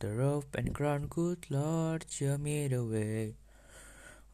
the robe and crown, good Lord, show me the way.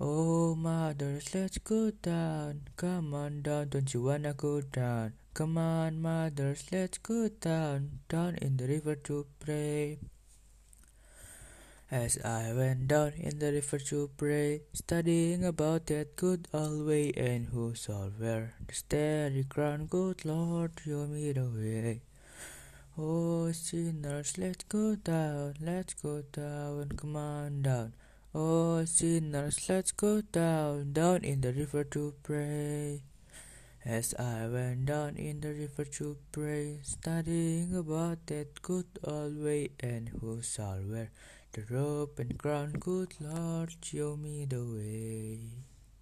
Oh, mothers, let's go down. Come on down, don't you wanna go down? Come on, mothers, let's go down, down in the river to pray. As I went down in the river to pray, studying about that good old way, and who shall wear the starry crown, good Lord, show me the way. Oh, sinners, let's go down, let's go down, come on down. Oh, sinners, let's go down, down in the river to pray. As I went down in the river to pray, studying about that good old way, and who shall wear the robe and crown, good Lord, show me the way.